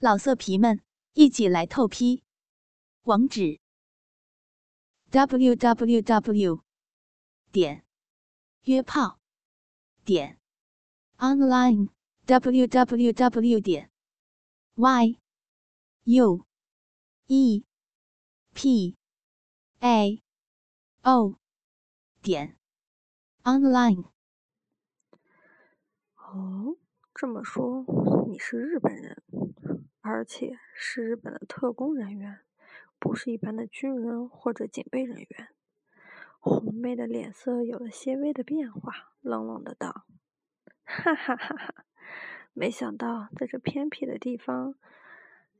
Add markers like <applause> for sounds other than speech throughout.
老色皮们，一起来透批！网址：w w w 点约炮点 online w w w 点 y u e p a o 点 online。哦，这么说你是日本人？而且是日本的特工人员，不是一般的军人或者警备人员。红妹的脸色有了些微的变化，冷冷的道：“哈哈哈哈！没想到在这偏僻的地方，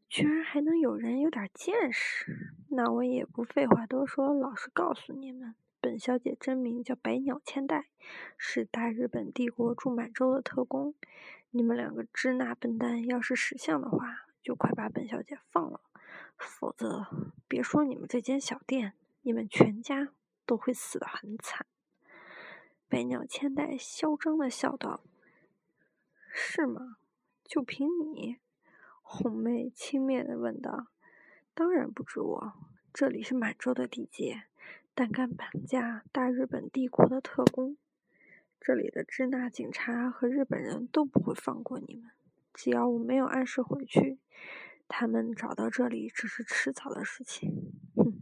居然还能有人有点见识。那我也不废话多说，老实告诉你们，本小姐真名叫百鸟千代，是大日本帝国驻满洲的特工。你们两个支那笨蛋，要是识相的话。”就快把本小姐放了，否则别说你们这间小店，你们全家都会死得很惨。百鸟千代嚣张的笑道：“是吗？就凭你？”红妹轻蔑的问道：“当然不止我，这里是满洲的地界，胆敢绑架大日本帝国的特工，这里的支那警察和日本人都不会放过你们。”只要我没有按时回去，他们找到这里只是迟早的事情。哼，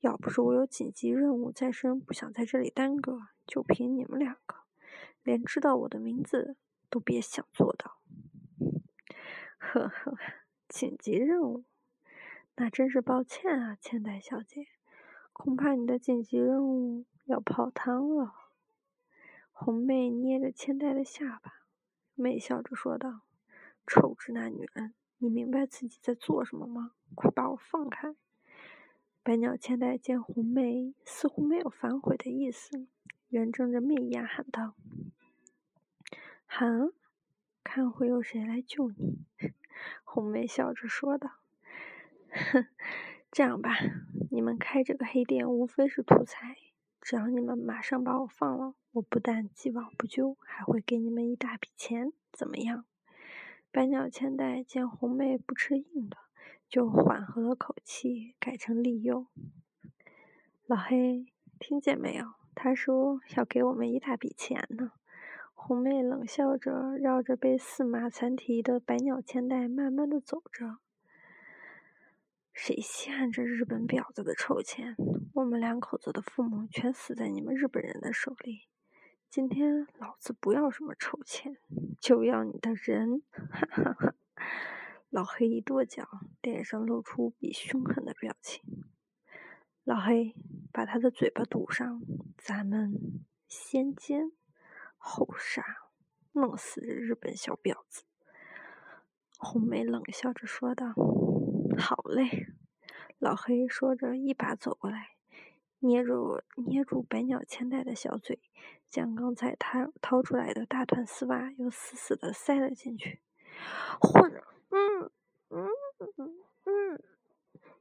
要不是我有紧急任务在身，不想在这里耽搁，就凭你们两个，连知道我的名字都别想做到。呵呵，紧急任务，那真是抱歉啊，千代小姐，恐怕你的紧急任务要泡汤了。红妹捏着千代的下巴，媚笑着说道。臭直男女人，你明白自己在做什么吗？快把我放开！百鸟千代见红妹似乎没有反悔的意思，圆睁着媚眼喊道：“喊，看会有谁来救你？” <laughs> 红妹笑着说道：“哼，<laughs> 这样吧，你们开这个黑店无非是图财，只要你们马上把我放了，我不但既往不咎，还会给你们一大笔钱，怎么样？”百鸟千代见红妹不吃硬的，就缓和了口气，改成利诱：“老黑，听见没有？他说要给我们一大笔钱呢。”红妹冷笑着，绕着被四马残蹄的百鸟千代慢慢的走着。谁稀罕这日本婊子的臭钱？我们两口子的父母全死在你们日本人的手里。今天老子不要什么臭钱，就要你的人！哈哈哈！老黑一跺脚，脸上露出比凶狠的表情。老黑，把他的嘴巴堵上，咱们先奸后杀，弄死这日本小婊子！红梅冷笑着说道：“好嘞。”老黑说着，一把走过来。捏住捏住百鸟千代的小嘴，将刚才他掏出来的大团丝袜又死死的塞了进去。混，嗯嗯嗯嗯。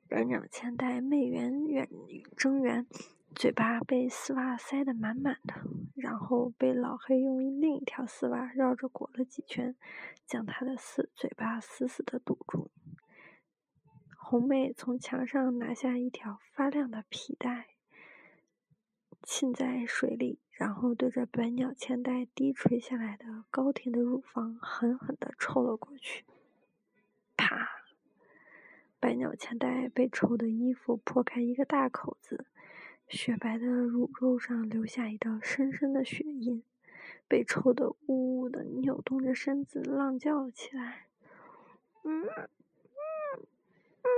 百鸟千代媚圆圆睁圆，嘴巴被丝袜塞得满满的，然后被老黑用另一条丝袜绕着裹了几圈，将他的死嘴巴死死的堵住。红妹从墙上拿下一条发亮的皮带。浸在水里，然后对着百鸟千代低垂下来的高挺的乳房狠狠地抽了过去。啪！百鸟千代被抽的衣服破开一个大口子，雪白的乳肉上留下一道深深的血印，被抽的呜呜的扭动着身子，浪叫了起来。嗯嗯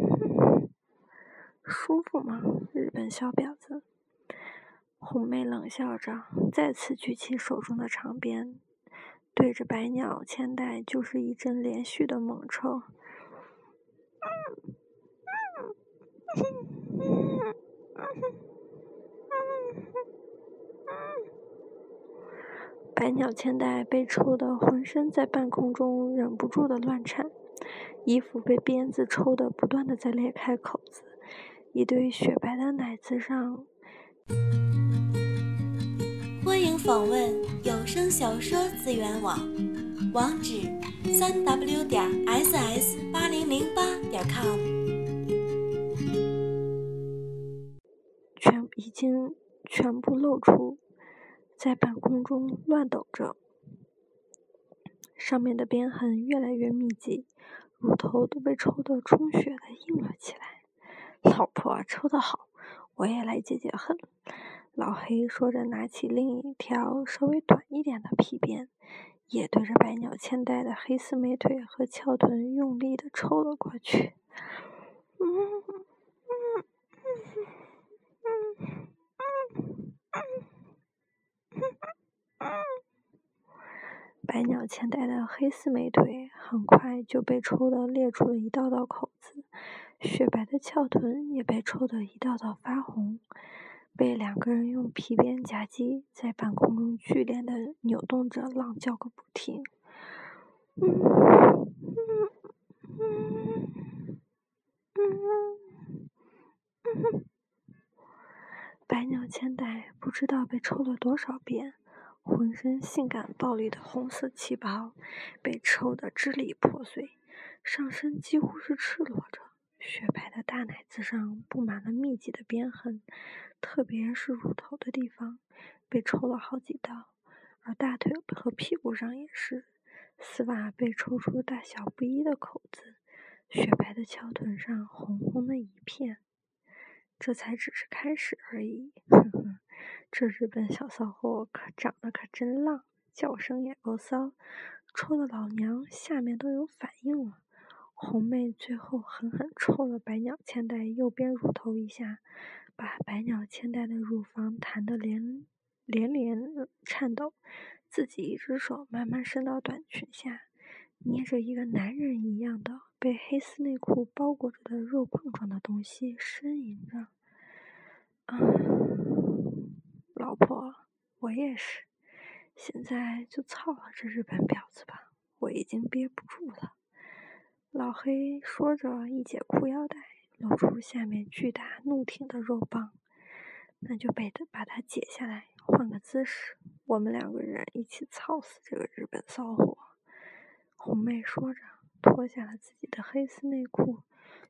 嗯，舒服吗？日本小婊子，红妹冷笑着，再次举起手中的长鞭，对着百鸟千代就是一阵连续的猛抽。百鸟千代被抽得浑身在半空中忍不住的乱颤，衣服被鞭子抽得不断的在裂开口子。一堆雪白的奶子上。访问有声小说资源网。网址：三 w 点 ss 八零零八点 com。全已经全部露出，在半空中乱抖着，上面的边痕越来越密集，乳头都被抽得充血的硬了起来。老婆抽得好，我也来解解恨。老黑说着，拿起另一条稍微短一点的皮鞭。也对着百鸟千代的黑丝美腿和翘臀用力的抽了过去。百鸟千代的黑丝美腿很快就被抽的裂出了一道道口子，雪白的翘臀也被抽得一道道发红。被两个人用皮鞭夹击，在半空中剧烈的扭动着，浪叫个不停。嗯嗯嗯嗯百鸟千代不知道被抽了多少遍，浑身性感暴力的红色旗袍被抽得支离破碎，上身几乎是赤裸着，雪白的大奶子上布满了密集的鞭痕。特别是乳头的地方被抽了好几刀，而大腿和屁股上也是，丝袜被抽出大小不一的口子，雪白的翘臀上红红的一片。这才只是开始而已，<laughs> 哼哼，这日本小骚货可长得可真浪，叫声也够骚，抽的老娘下面都有反应了。红妹最后狠狠抽了百鸟千代右边乳头一下。把百鸟千代的乳房弹得连连连颤抖，自己一只手慢慢伸到短裙下，捏着一个男人一样的被黑丝内裤包裹着的肉棒状的东西，呻吟着：“啊，老婆，我也是，现在就操了这日本婊子吧，我已经憋不住了。”老黑说着，一解裤腰带。露出下面巨大怒挺的肉棒，那就被他把它解下来，换个姿势，我们两个人一起操死这个日本骚货。红妹说着，脱下了自己的黑丝内裤，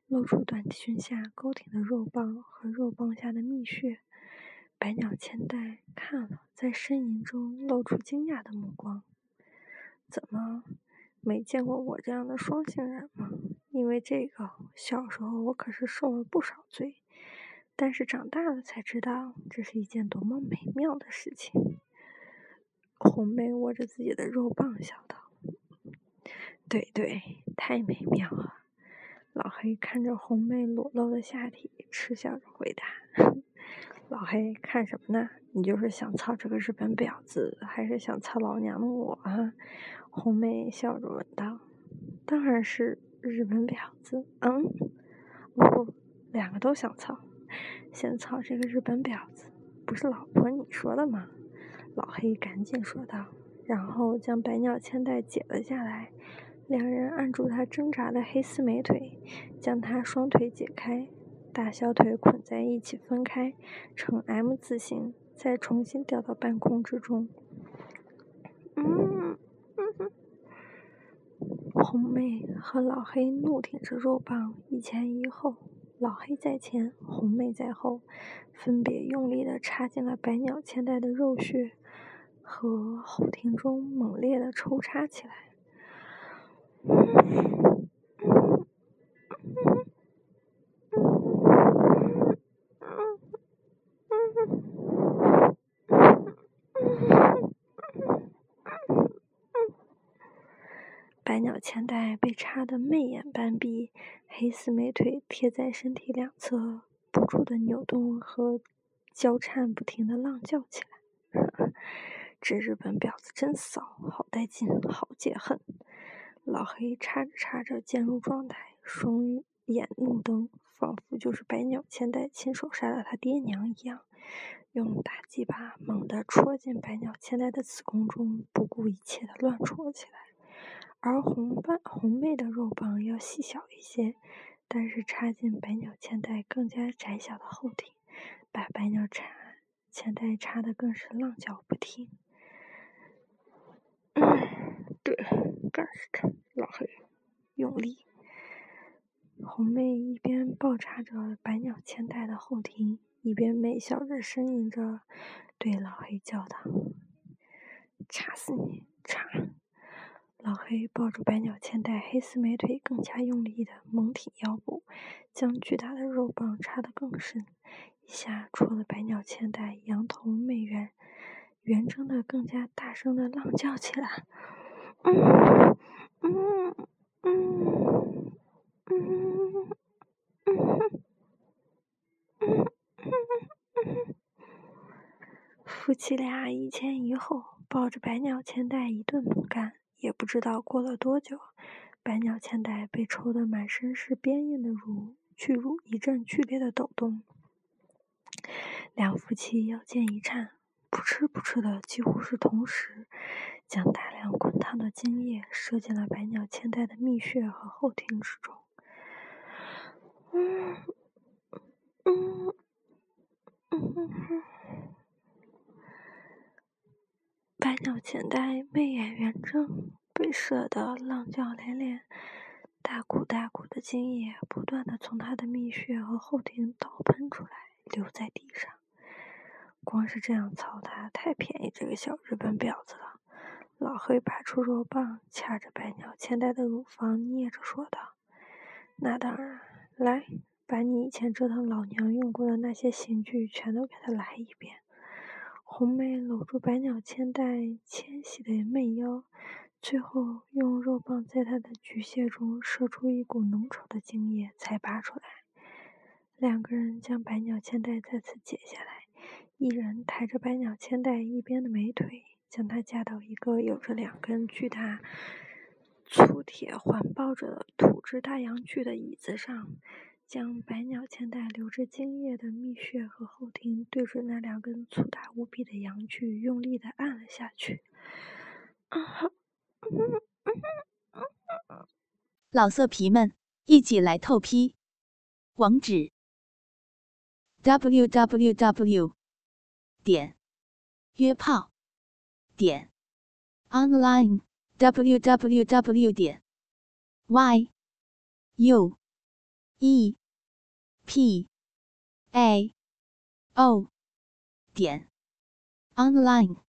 露出短裙下高挺的肉棒和肉棒下的蜜穴。百鸟千代看了，在呻吟中露出惊讶的目光：“怎么？”没见过我这样的双性人吗？因为这个，小时候我可是受了不少罪，但是长大了才知道，这是一件多么美妙的事情。红妹握着自己的肉棒，笑道：“对对，太美妙了。”老黑看着红妹裸露的下体，嗤笑着回答：“ <laughs> 老黑，看什么呢？你就是想操这个日本婊子，还是想操老娘的我啊？”红妹笑着问道：“当然是日本婊子，嗯，不不，两个都想操。先操这个日本婊子，不是老婆你说的吗？”老黑赶紧说道，然后将百鸟千代解了下来，两人按住他挣扎的黑丝美腿，将他双腿解开，大小腿捆在一起分开，呈 M 字形，再重新掉到半空之中。嗯。红妹和老黑怒挺着肉棒，一前一后，老黑在前，红妹在后，分别用力的插进了百鸟千代的肉穴和后庭中，猛烈的抽插起来。百鸟千代被插得媚眼半闭，黑丝美腿贴在身体两侧，不住的扭动和交颤不停的浪叫起来。<laughs> 这日本婊子真骚，好带劲，好解恨。老黑插着插着渐入状态，双眼怒瞪，仿佛就是百鸟千代亲手杀了他爹娘一样，用大鸡巴猛地戳进百鸟千代的子宫中，不顾一切的乱戳起来。而红棒红妹的肉棒要细小一些，但是插进百鸟千代更加窄小的后庭，把百鸟插千代插的更是浪叫不停。<clears throat> 对，干死他！老黑，用力！红妹一边抱插着百鸟千代的后庭，一边媚笑着呻吟着，对老黑叫道：“插死你，插！”老黑抱住百鸟千代黑丝美腿，更加用力的猛挺腰部，将巨大的肉棒插得更深，一下戳了百鸟千代羊头媚圆，圆睁的更加大声的浪叫起来：“嗯嗯嗯嗯嗯嗯嗯嗯！”夫妻俩一前一后，抱着百鸟千代一顿猛干。也不知道过了多久，百鸟千代被抽得满身是鞭印的乳巨乳一阵剧烈的抖动，两夫妻腰间一颤，扑哧扑哧的几乎是同时，将大量滚烫的精液射进了百鸟千代的蜜穴和后庭之中。嗯嗯，千代媚眼圆睁。被射得浪叫连连，大股大股的精液不断的从他的蜜穴和后庭倒喷出来，流在地上。光是这样操他，太便宜这个小日本婊子了。老黑拔出肉棒，掐着百鸟千代的乳房，捏着说道：“那当然，来，把你以前折腾老娘用过的那些刑具全都给他来一遍。”红梅搂住百鸟千代纤细的媚腰。最后用肉棒在她的菊穴中射出一股浓稠的精液，才拔出来。两个人将百鸟千代再次解下来，一人抬着百鸟千代一边的美腿，将她架到一个有着两根巨大粗铁环抱着土质大阳具的椅子上，将百鸟千代流着精液的蜜穴和后庭对准那两根粗大无比的阳具，用力的按了下去。老色皮们，一起来透批！网址：w w w 点约炮点 online w w w 点 y u e p a o 点 online。